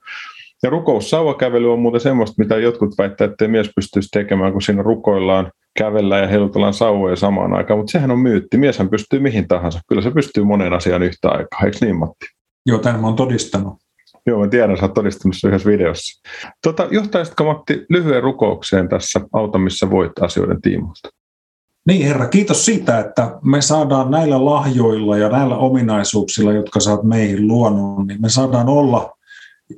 Speaker 2: Ja rukoussauvakävely on muuten semmoista, mitä jotkut väittävät, että mies pystyisi tekemään, kun siinä rukoillaan kävellä ja heilutellaan sauvoja samaan aikaan, mutta sehän on myytti. Mieshän pystyy mihin tahansa. Kyllä se pystyy moneen asiaan yhtä aikaa, eikö niin Matti?
Speaker 9: Joo, tämän mä oon todistanut.
Speaker 2: Joo, mä tiedän, sä oot todistanut se yhdessä videossa. Tota, johtaisitko Matti lyhyen rukoukseen tässä Auta, missä voit asioiden tiimoilta?
Speaker 9: Niin Herra, kiitos siitä, että me saadaan näillä lahjoilla ja näillä ominaisuuksilla, jotka sä oot meihin luonut, niin me saadaan olla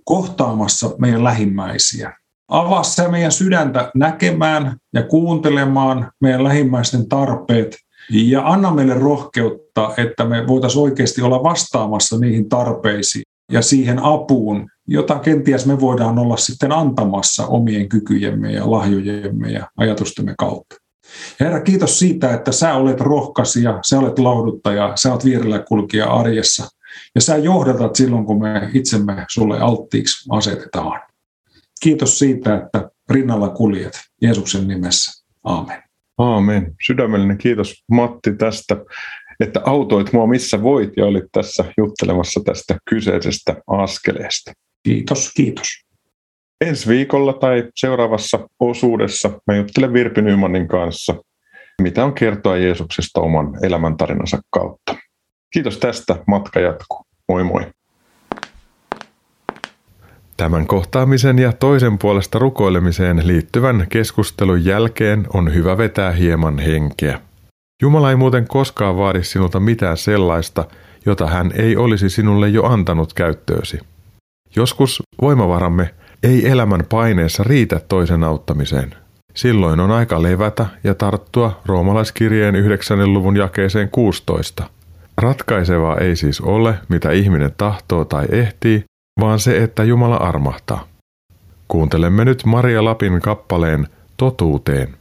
Speaker 9: kohtaamassa meidän lähimmäisiä. Avaa se meidän sydäntä näkemään ja kuuntelemaan meidän lähimmäisten tarpeet ja anna meille rohkeutta, että me voitaisiin oikeasti olla vastaamassa niihin tarpeisiin ja siihen apuun, jota kenties me voidaan olla sitten antamassa omien kykyjemme ja lahjojemme ja ajatustemme kautta. Herra, kiitos siitä, että sä olet rohkaisija, sä olet lohduttaja, sä olet vierellä kulkija arjessa – Ja sä johdatat silloin, kun me itsemme sulle alttiiksi asetetaan. Kiitos siitä, että rinnalla kuljet Jeesuksen nimessä. Aamen.
Speaker 2: Aamen. Sydämellinen kiitos Matti tästä, että autoit mua missä voit ja olit tässä juttelemassa tästä kyseisestä askeleesta.
Speaker 9: Kiitos, kiitos.
Speaker 2: Ensi viikolla tai seuraavassa osuudessa mä juttelen Virpi Nymanin kanssa, mitä on kertoa Jeesuksesta oman elämäntarinansa kautta. Kiitos tästä, matka jatkuu. Moi moi. Tämän kohtaamisen ja toisen puolesta rukoilemiseen liittyvän keskustelun jälkeen on hyvä vetää hieman henkeä. Jumala ei muuten koskaan vaadi sinulta mitään sellaista, jota hän ei olisi sinulle jo antanut käyttöösi. Joskus voimavaramme ei elämän paineessa riitä toisen auttamiseen. Silloin on aika levätä ja tarttua roomalaiskirjeen 9. luvun jakeeseen 16. Ratkaisevaa ei siis ole, mitä ihminen tahtoo tai ehtii, vaan se, että Jumala armahtaa. Kuuntelemme nyt Maria Lapin kappaleen Totuuteen.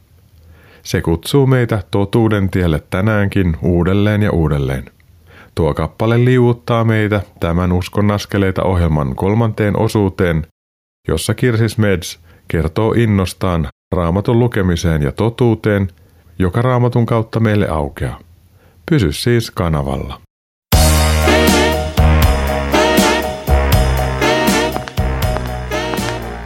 Speaker 2: Se kutsuu meitä totuuden tielle tänäänkin uudelleen ja uudelleen. Tuo kappale liuuttaa meitä tämän uskon askeleita ohjelman kolmanteen osuuteen, jossa Kirsis Meds kertoo innostaan raamatun lukemiseen ja totuuteen, joka raamatun kautta meille aukeaa. Pysy siis kanavalla.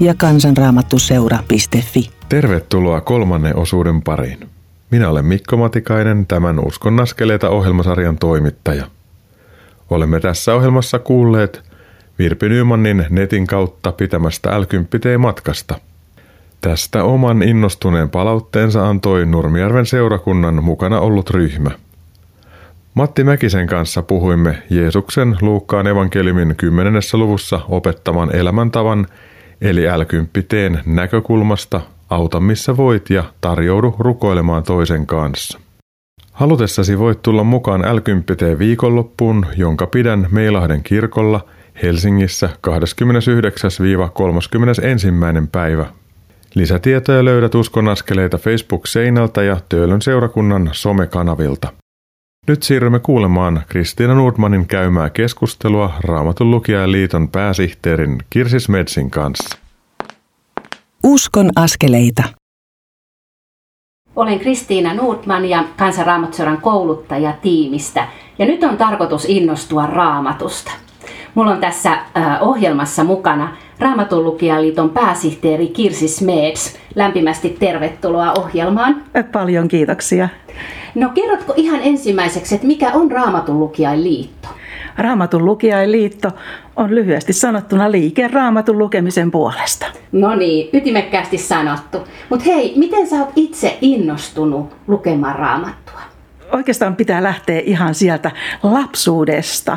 Speaker 1: ja kansanraamattuseura.fi.
Speaker 2: Tervetuloa kolmannen osuuden pariin. Minä olen Mikko Matikainen, tämän Uskon askeleita ohjelmasarjan toimittaja. Olemme tässä ohjelmassa kuulleet Virpi Nymanin netin kautta pitämästä l matkasta. Tästä oman innostuneen palauteensa antoi Nurmijärven seurakunnan mukana ollut ryhmä. Matti Mäkisen kanssa puhuimme Jeesuksen Luukkaan evankeliumin 10. luvussa opettaman elämäntavan eli l näkökulmasta Auta missä voit ja tarjoudu rukoilemaan toisen kanssa. Halutessasi voit tulla mukaan l viikonloppuun, jonka pidän Meilahden kirkolla Helsingissä 29-31. päivä. Lisätietoja löydät uskon askeleita Facebook-seinältä ja Töölön seurakunnan somekanavilta. Nyt siirrymme kuulemaan Kristiina Nordmanin käymää keskustelua Raamatun lukijaliiton pääsihteerin Kirsis Metsin kanssa.
Speaker 1: Uskon askeleita.
Speaker 10: Olen Kristiina Nordman ja Kansanraamatsoran kouluttaja tiimistä. Ja nyt on tarkoitus innostua raamatusta. Mulla on tässä ohjelmassa mukana Raamatun lukijaliiton pääsihteeri Kirsi Smeds. Lämpimästi tervetuloa ohjelmaan.
Speaker 11: Paljon kiitoksia.
Speaker 10: No kerrotko ihan ensimmäiseksi, että mikä on Raamatun liitto?
Speaker 11: Raamatun liitto on lyhyesti sanottuna liike Raamatun lukemisen puolesta.
Speaker 10: No niin, ytimekkäästi sanottu. Mutta hei, miten sä oot itse innostunut lukemaan Raamattua?
Speaker 11: Oikeastaan pitää lähteä ihan sieltä lapsuudesta.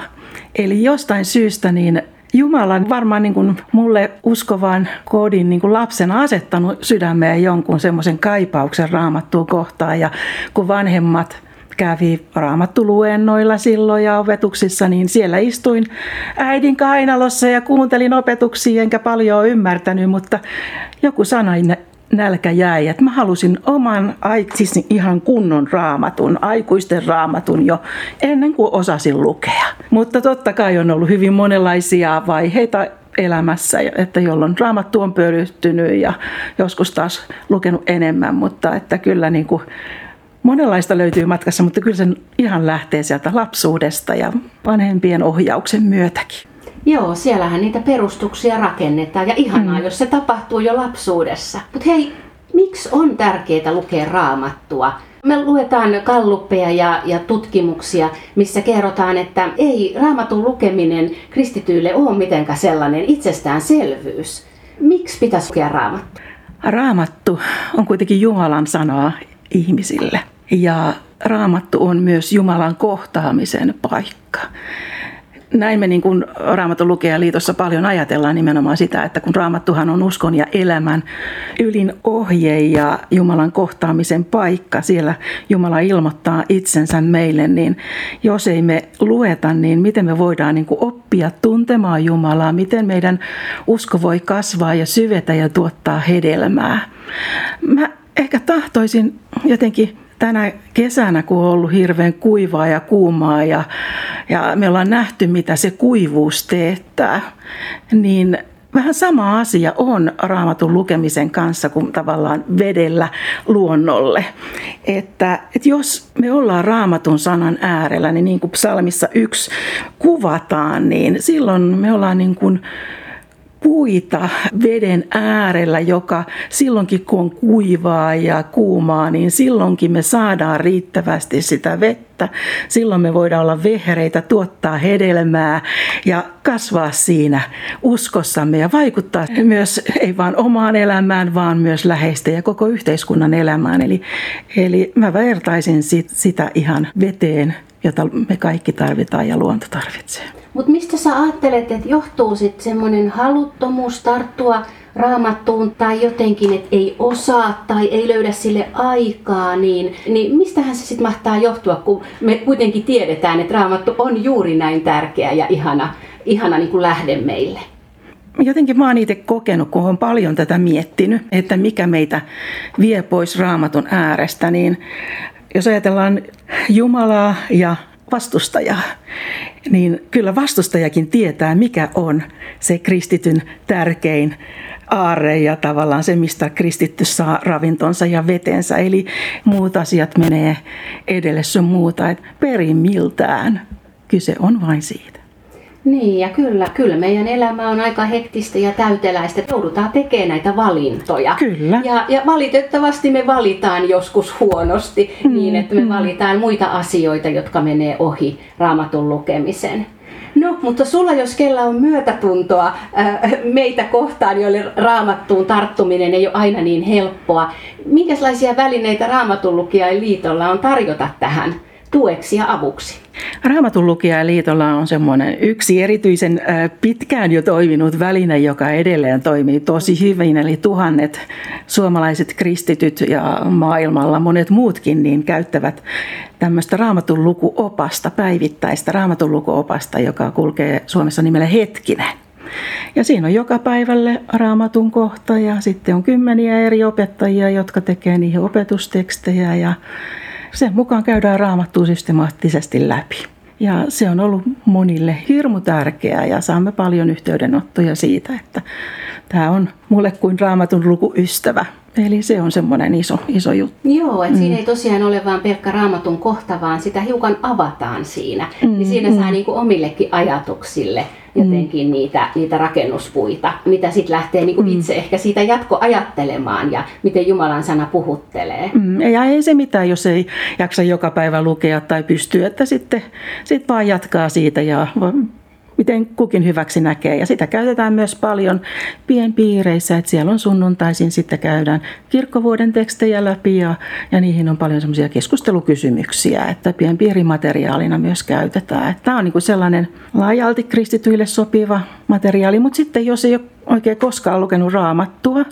Speaker 11: Eli jostain syystä niin Jumala on varmaan niin kuin mulle uskovan kodin niin kuin lapsena asettanut sydämeen jonkun semmoisen kaipauksen raamattua kohtaan. Ja kun vanhemmat kävi raamattuluennoilla silloin ja opetuksissa, niin siellä istuin äidin kainalossa ja kuuntelin opetuksia, enkä paljon ymmärtänyt, mutta joku sanoi nälkä jäi, että mä halusin oman, siis ihan kunnon raamatun, aikuisten raamatun jo ennen kuin osasin lukea. Mutta totta kai on ollut hyvin monenlaisia vaiheita elämässä, että jolloin raamattu on pölyttynyt ja joskus taas lukenut enemmän, mutta että kyllä niin kuin monenlaista löytyy matkassa, mutta kyllä se ihan lähtee sieltä lapsuudesta ja vanhempien ohjauksen myötäkin.
Speaker 10: Joo, siellähän niitä perustuksia rakennetaan ja ihanaa, mm. jos se tapahtuu jo lapsuudessa. Mutta hei, miksi on tärkeää lukea raamattua? Me luetaan kalluppeja ja, ja tutkimuksia, missä kerrotaan, että ei raamatun lukeminen kristityille ole mitenkään sellainen itsestäänselvyys. Miksi pitäisi lukea raamattu?
Speaker 11: Raamattu on kuitenkin Jumalan sanaa ihmisille. Ja raamattu on myös Jumalan kohtaamisen paikka näin me niin kuin Raamatun lukijaliitossa paljon ajatellaan nimenomaan sitä, että kun Raamattuhan on uskon ja elämän ylin ohje ja Jumalan kohtaamisen paikka, siellä Jumala ilmoittaa itsensä meille, niin jos ei me lueta, niin miten me voidaan niin kuin oppia tuntemaan Jumalaa, miten meidän usko voi kasvaa ja syvetä ja tuottaa hedelmää. Mä ehkä tahtoisin jotenkin tänä kesänä, kun on ollut hirveän kuivaa ja kuumaa ja, ja me ollaan nähty, mitä se kuivuus teettää, niin vähän sama asia on raamatun lukemisen kanssa kuin tavallaan vedellä luonnolle. Että, että jos me ollaan raamatun sanan äärellä, niin niin kuin psalmissa yksi kuvataan, niin silloin me ollaan niin kuin puita veden äärellä, joka silloinkin kun on kuivaa ja kuumaa, niin silloinkin me saadaan riittävästi sitä vettä. Silloin me voidaan olla vehreitä, tuottaa hedelmää ja kasvaa siinä uskossamme ja vaikuttaa myös ei vain omaan elämään, vaan myös läheisten ja koko yhteiskunnan elämään. Eli, eli mä vertaisin sit, sitä ihan veteen, jota me kaikki tarvitaan ja luonto tarvitsee.
Speaker 10: Mutta mistä sä ajattelet, että johtuu sitten semmoinen haluttomuus tarttua raamattuun tai jotenkin, että ei osaa tai ei löydä sille aikaa, niin, niin mistähän se sitten mahtaa johtua, kun me kuitenkin tiedetään, että raamattu on juuri näin tärkeä ja ihana, ihana niin kuin lähde meille?
Speaker 11: Jotenkin mä oon itse kokenut, kun olen paljon tätä miettinyt, että mikä meitä vie pois raamatun äärestä, niin jos ajatellaan Jumalaa ja vastustajaa, niin kyllä vastustajakin tietää, mikä on se kristityn tärkein aarre ja tavallaan se, mistä kristitty saa ravintonsa ja vetensä. Eli muut asiat menee edelle sun muuta. Et perimmiltään kyse on vain siitä.
Speaker 10: Niin ja kyllä, kyllä meidän elämä on aika hektistä ja täyteläistä. Joudutaan tekemään näitä valintoja.
Speaker 11: Kyllä.
Speaker 10: Ja, ja valitettavasti me valitaan joskus huonosti mm, niin, että me mm. valitaan muita asioita, jotka menee ohi raamatun lukemisen. No, mutta sulla jos kella on myötätuntoa äh, meitä kohtaan, joille raamattuun tarttuminen ei ole aina niin helppoa. Minkälaisia välineitä raamatun liitolla on tarjota tähän tueksi ja avuksi?
Speaker 11: Raamatun lukijaliitolla on semmoinen yksi erityisen pitkään jo toiminut väline, joka edelleen toimii tosi hyvin. Eli tuhannet suomalaiset kristityt ja maailmalla monet muutkin niin käyttävät tämmöistä raamatun lukuopasta, päivittäistä raamatun lukuopasta, joka kulkee Suomessa nimellä Hetkinen. Ja siinä on joka päivälle raamatun kohta ja sitten on kymmeniä eri opettajia, jotka tekee niihin opetustekstejä ja sen mukaan käydään raamattua systemaattisesti läpi. Ja se on ollut monille hirmu tärkeää ja saamme paljon yhteydenottoja siitä, että tämä on mulle kuin raamatun lukuystävä. Eli se on semmoinen iso, iso juttu.
Speaker 10: Joo, että mm. siinä ei tosiaan ole vain pelkkä raamatun kohta, vaan sitä hiukan avataan siinä. Mm. Niin siinä mm. saa niin kuin omillekin ajatuksille jotenkin mm. niitä, niitä rakennuspuita, mitä sitten lähtee niin kuin mm. itse ehkä siitä jatkoajattelemaan ja miten Jumalan sana puhuttelee.
Speaker 11: Mm. Ja ei se mitään, jos ei jaksa joka päivä lukea tai pystyy, että sitten sit vaan jatkaa siitä ja miten kukin hyväksi näkee. Ja sitä käytetään myös paljon pienpiireissä, että siellä on sunnuntaisin sitten käydään kirkkovuoden tekstejä läpi ja, ja niihin on paljon semmoisia keskustelukysymyksiä, että pienpiirimateriaalina myös käytetään. Että tämä on niin sellainen laajalti kristityille sopiva materiaali, mutta sitten jos ei ole oikein koskaan lukenut raamattua,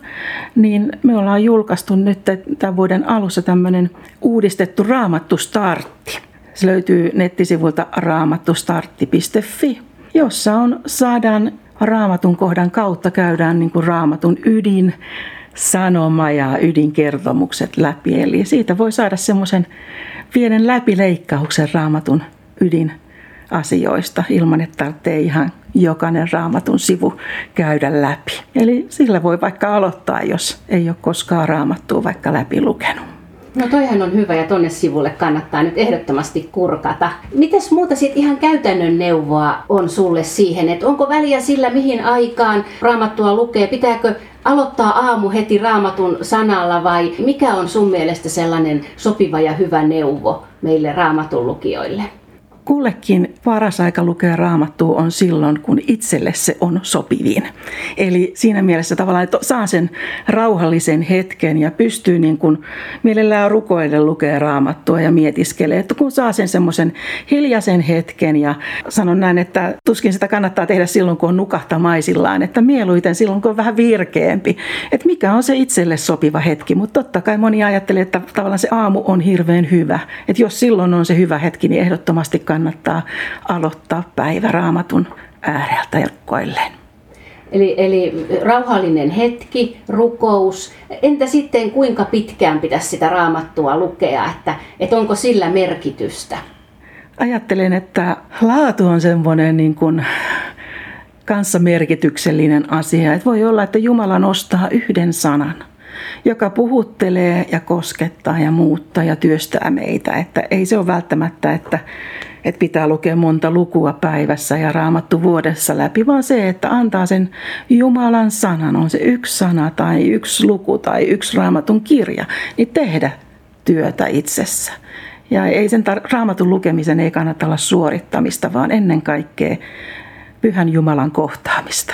Speaker 11: niin me ollaan julkaistu nyt tämän vuoden alussa tämmöinen uudistettu raamattustartti. Se löytyy nettisivulta raamattustartti.fi jossa on saadaan raamatun kohdan kautta käydään niin kuin raamatun ydin, sanoma ja ydinkertomukset läpi. Eli siitä voi saada semmoisen pienen läpileikkauksen raamatun ydin asioista ilman, että tarvitsee ihan jokainen raamatun sivu käydä läpi. Eli sillä voi vaikka aloittaa, jos ei ole koskaan raamattua vaikka läpi lukenut.
Speaker 10: No toihan on hyvä ja tonne sivulle kannattaa nyt ehdottomasti kurkata. Mites muuta sitten ihan käytännön neuvoa on sulle siihen, että onko väliä sillä mihin aikaan raamattua lukee? Pitääkö aloittaa aamu heti raamatun sanalla vai mikä on sun mielestä sellainen sopiva ja hyvä neuvo meille raamatun lukijoille?
Speaker 11: Kullekin paras aika lukea raamattua on silloin, kun itselle se on sopivin. Eli siinä mielessä tavallaan, että saa sen rauhallisen hetken ja pystyy niin kuin mielellään rukoille lukea raamattua ja mietiskelee, että kun saa sen semmoisen hiljaisen hetken ja sanon näin, että tuskin sitä kannattaa tehdä silloin, kun on nukahtamaisillaan, että mieluiten silloin, kun on vähän virkeämpi, että mikä on se itselle sopiva hetki, mutta totta kai moni ajattelee, että tavallaan se aamu on hirveän hyvä, että jos silloin on se hyvä hetki, niin ehdottomasti kannattaa aloittaa päivä raamatun ääreltä koilleen.
Speaker 10: Eli, eli rauhallinen hetki, rukous. Entä sitten kuinka pitkään pitäisi sitä raamattua lukea, että, että onko sillä merkitystä?
Speaker 11: Ajattelen, että laatu on semmoinen niin kuin kanssa merkityksellinen asia. Että voi olla, että Jumala nostaa yhden sanan, joka puhuttelee ja koskettaa ja muuttaa ja työstää meitä. Että ei se ole välttämättä, että, että pitää lukea monta lukua päivässä ja raamattu vuodessa läpi, vaan se, että antaa sen Jumalan sanan, on se yksi sana tai yksi luku tai yksi raamatun kirja, niin tehdä työtä itsessä. Ja ei sen tar- raamatun lukemisen ei kannata olla suorittamista, vaan ennen kaikkea pyhän Jumalan kohtaamista.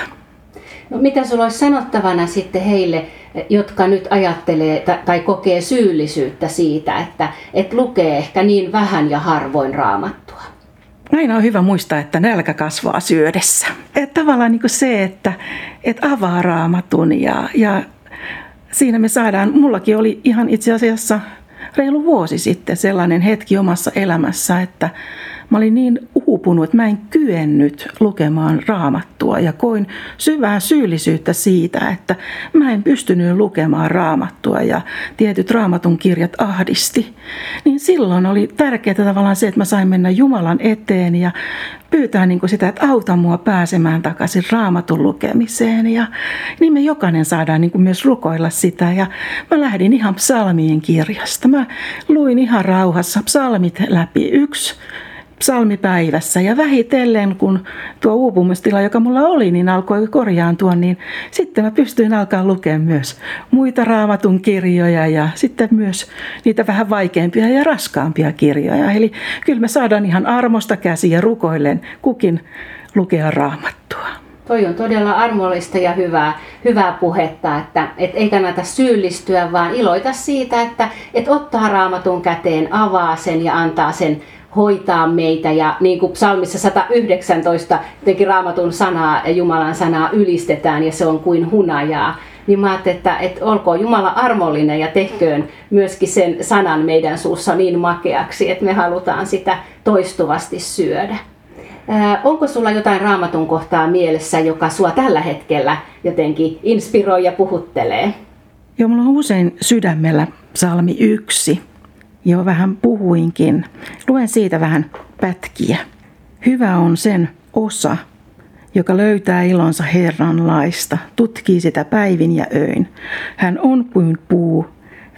Speaker 10: No, mitä sulla olisi sanottavana sitten heille, jotka nyt ajattelee tai kokee syyllisyyttä siitä, että et lukee ehkä niin vähän ja harvoin raamattua?
Speaker 11: Aina on hyvä muistaa, että nälkä kasvaa syödessä. Et tavallaan niin kuin se, että et avaa raamatun ja, ja siinä me saadaan, mullakin oli ihan itse asiassa reilu vuosi sitten sellainen hetki omassa elämässä, että Mä olin niin uupunut, että mä en kyennyt lukemaan raamattua ja koin syvää syyllisyyttä siitä, että mä en pystynyt lukemaan raamattua ja tietyt raamatun kirjat ahdisti. Niin silloin oli tärkeää tavallaan se, että mä sain mennä Jumalan eteen ja pyytää niin sitä, että auta mua pääsemään takaisin raamatun lukemiseen. Ja niin me jokainen saadaan niin myös rukoilla sitä. Ja mä lähdin ihan psalmien kirjasta. Mä luin ihan rauhassa psalmit läpi yksi psalmipäivässä. Ja vähitellen, kun tuo uupumustila, joka mulla oli, niin alkoi korjaantua, niin sitten mä pystyin alkaa lukemaan myös muita raamatun kirjoja ja sitten myös niitä vähän vaikeampia ja raskaampia kirjoja. Eli kyllä me saadaan ihan armosta käsiä rukoillen kukin lukea raamattua.
Speaker 10: Toi on todella armollista ja hyvää, hyvää puhetta, että et ei kannata syyllistyä, vaan iloita siitä, että et ottaa raamatun käteen, avaa sen ja antaa sen hoitaa meitä ja niin kuin psalmissa 119 jotenkin raamatun sanaa ja Jumalan sanaa ylistetään ja se on kuin hunajaa. Niin mä ajattelin, että, että olkoon Jumala armollinen ja tehköön myöskin sen sanan meidän suussa niin makeaksi, että me halutaan sitä toistuvasti syödä. Ää, onko sulla jotain raamatun kohtaa mielessä, joka sua tällä hetkellä jotenkin inspiroi ja puhuttelee?
Speaker 11: Joo, mulla on usein sydämellä psalmi yksi, jo vähän puhuinkin. Luen siitä vähän pätkiä. Hyvä on sen osa, joka löytää ilonsa Herran laista, tutkii sitä päivin ja öin. Hän on kuin puu,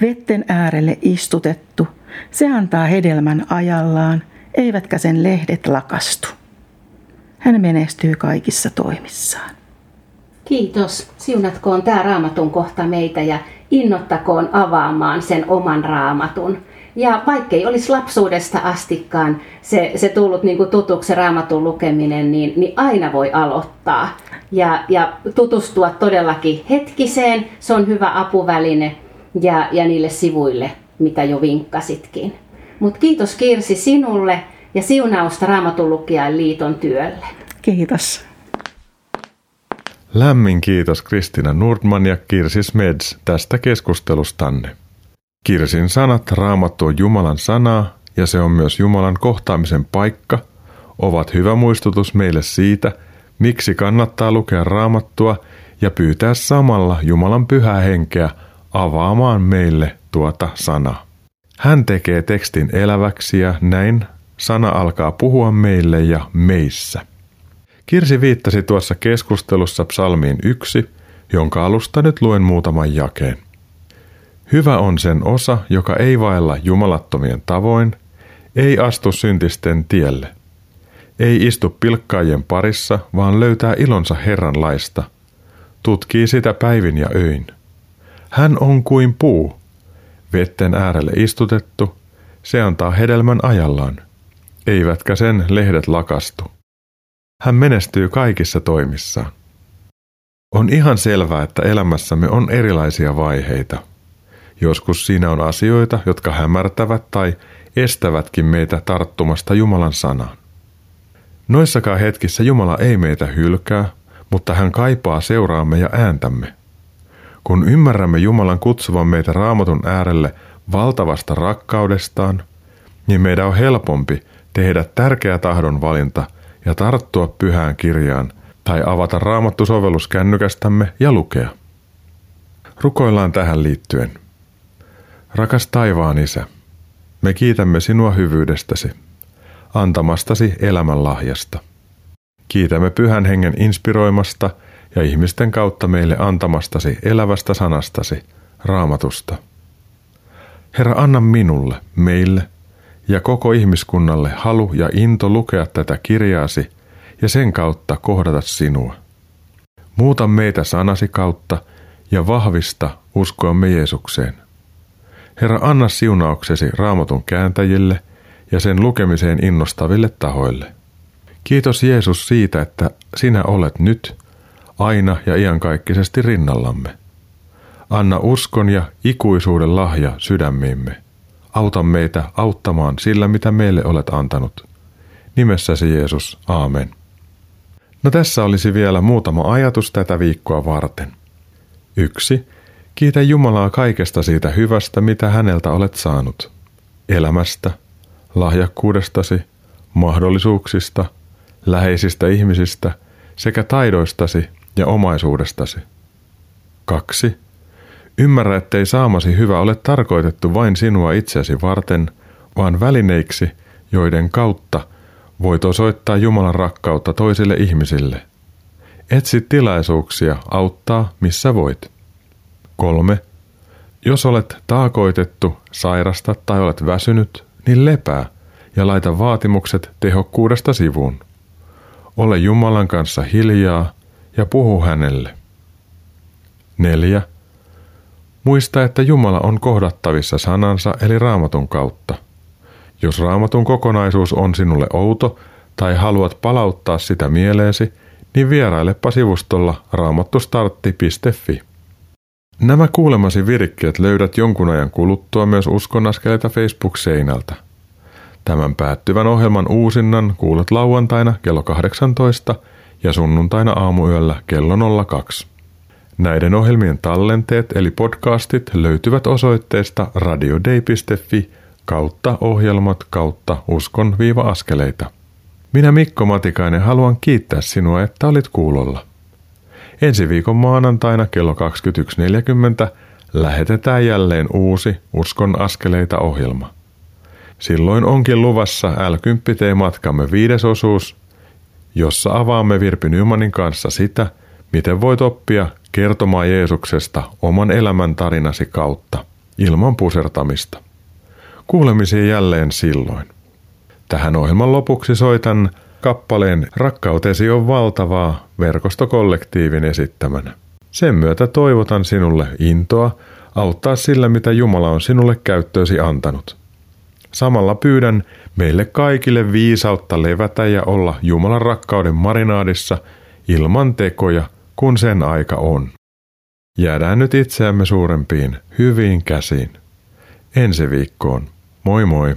Speaker 11: vetten äärelle istutettu. Se antaa hedelmän ajallaan, eivätkä sen lehdet lakastu. Hän menestyy kaikissa toimissaan.
Speaker 10: Kiitos. Siunatkoon tämä raamatun kohta meitä ja innottakoon avaamaan sen oman raamatun. Ja vaikkei olisi lapsuudesta astikkaan se, se tullut niin kuin tutuksi raamatun lukeminen, niin, niin aina voi aloittaa ja, ja tutustua todellakin hetkiseen. Se on hyvä apuväline ja, ja niille sivuille, mitä jo vinkkasitkin. Mutta kiitos Kirsi sinulle ja siunausta Raamatun lukijain liiton työlle.
Speaker 11: Kiitos.
Speaker 2: Lämmin kiitos Kristina Nordman ja Kirsi Smeds tästä keskustelustanne. Kirsin sanat raamattu on Jumalan sanaa ja se on myös Jumalan kohtaamisen paikka, ovat hyvä muistutus meille siitä, miksi kannattaa lukea raamattua ja pyytää samalla Jumalan pyhää henkeä avaamaan meille tuota sanaa. Hän tekee tekstin eläväksi ja näin sana alkaa puhua meille ja meissä. Kirsi viittasi tuossa keskustelussa psalmiin yksi, jonka alusta nyt luen muutaman jakeen. Hyvä on sen osa, joka ei vailla jumalattomien tavoin, ei astu syntisten tielle. Ei istu pilkkaajien parissa, vaan löytää ilonsa Herran laista. Tutkii sitä päivin ja öin. Hän on kuin puu, vetten äärelle istutettu, se antaa hedelmän ajallaan. eivätkä sen lehdet lakastu. Hän menestyy kaikissa toimissaan. On ihan selvää, että elämässämme on erilaisia vaiheita. Joskus siinä on asioita, jotka hämärtävät tai estävätkin meitä tarttumasta Jumalan sanaan. Noissakaan hetkissä Jumala ei meitä hylkää, mutta hän kaipaa seuraamme ja ääntämme. Kun ymmärrämme Jumalan kutsuvan meitä raamatun äärelle valtavasta rakkaudestaan, niin meidän on helpompi tehdä tärkeä tahdon valinta ja tarttua pyhään kirjaan tai avata raamattusovellus kännykästämme ja lukea. Rukoillaan tähän liittyen. Rakas taivaan isä, me kiitämme sinua hyvyydestäsi, antamastasi elämän lahjasta. Kiitämme pyhän hengen inspiroimasta ja ihmisten kautta meille antamastasi elävästä sanastasi, raamatusta. Herra, anna minulle, meille ja koko ihmiskunnalle halu ja into lukea tätä kirjaasi ja sen kautta kohdata sinua. Muuta meitä sanasi kautta ja vahvista uskoamme Jeesukseen. Herra, anna siunauksesi raamatun kääntäjille ja sen lukemiseen innostaville tahoille. Kiitos Jeesus siitä, että sinä olet nyt, aina ja iankaikkisesti rinnallamme. Anna uskon ja ikuisuuden lahja sydämiimme. Auta meitä auttamaan sillä, mitä meille olet antanut. Nimessäsi Jeesus, aamen. No tässä olisi vielä muutama ajatus tätä viikkoa varten. Yksi. Kiitä Jumalaa kaikesta siitä hyvästä, mitä häneltä olet saanut. Elämästä, lahjakkuudestasi, mahdollisuuksista, läheisistä ihmisistä sekä taidoistasi ja omaisuudestasi. 2. Ymmärrä, ettei saamasi hyvä ole tarkoitettu vain sinua itseäsi varten, vaan välineiksi, joiden kautta voit osoittaa Jumalan rakkautta toisille ihmisille. Etsi tilaisuuksia auttaa, missä voit. 3. Jos olet taakoitettu, sairasta tai olet väsynyt, niin lepää ja laita vaatimukset tehokkuudesta sivuun. Ole Jumalan kanssa hiljaa ja puhu hänelle. 4. Muista, että Jumala on kohdattavissa sanansa eli raamatun kautta. Jos raamatun kokonaisuus on sinulle outo tai haluat palauttaa sitä mieleesi, niin vierailepa sivustolla raamattustartti.fi. Nämä kuulemasi virkkeet löydät jonkun ajan kuluttua myös uskonaskeleita Facebook-seinältä. Tämän päättyvän ohjelman uusinnan kuulet lauantaina kello 18 ja sunnuntaina aamuyöllä kello 02. Näiden ohjelmien tallenteet eli podcastit löytyvät osoitteesta radiodei.fi kautta ohjelmat kautta uskon-askeleita. Minä Mikko Matikainen haluan kiittää sinua, että olit kuulolla. Ensi viikon maanantaina kello 21.40 lähetetään jälleen uusi Uskon askeleita ohjelma. Silloin onkin luvassa L10T-matkamme viides osuus, jossa avaamme Virpi Nymanin kanssa sitä, miten voit oppia kertomaan Jeesuksesta oman elämän tarinasi kautta, ilman pusertamista. Kuulemisiin jälleen silloin. Tähän ohjelman lopuksi soitan kappaleen Rakkautesi on valtavaa verkostokollektiivin esittämänä. Sen myötä toivotan sinulle intoa auttaa sillä, mitä Jumala on sinulle käyttöösi antanut. Samalla pyydän meille kaikille viisautta levätä ja olla Jumalan rakkauden marinaadissa ilman tekoja, kun sen aika on. Jäädään nyt itseämme suurempiin, hyviin käsiin. Ensi viikkoon. Moi moi!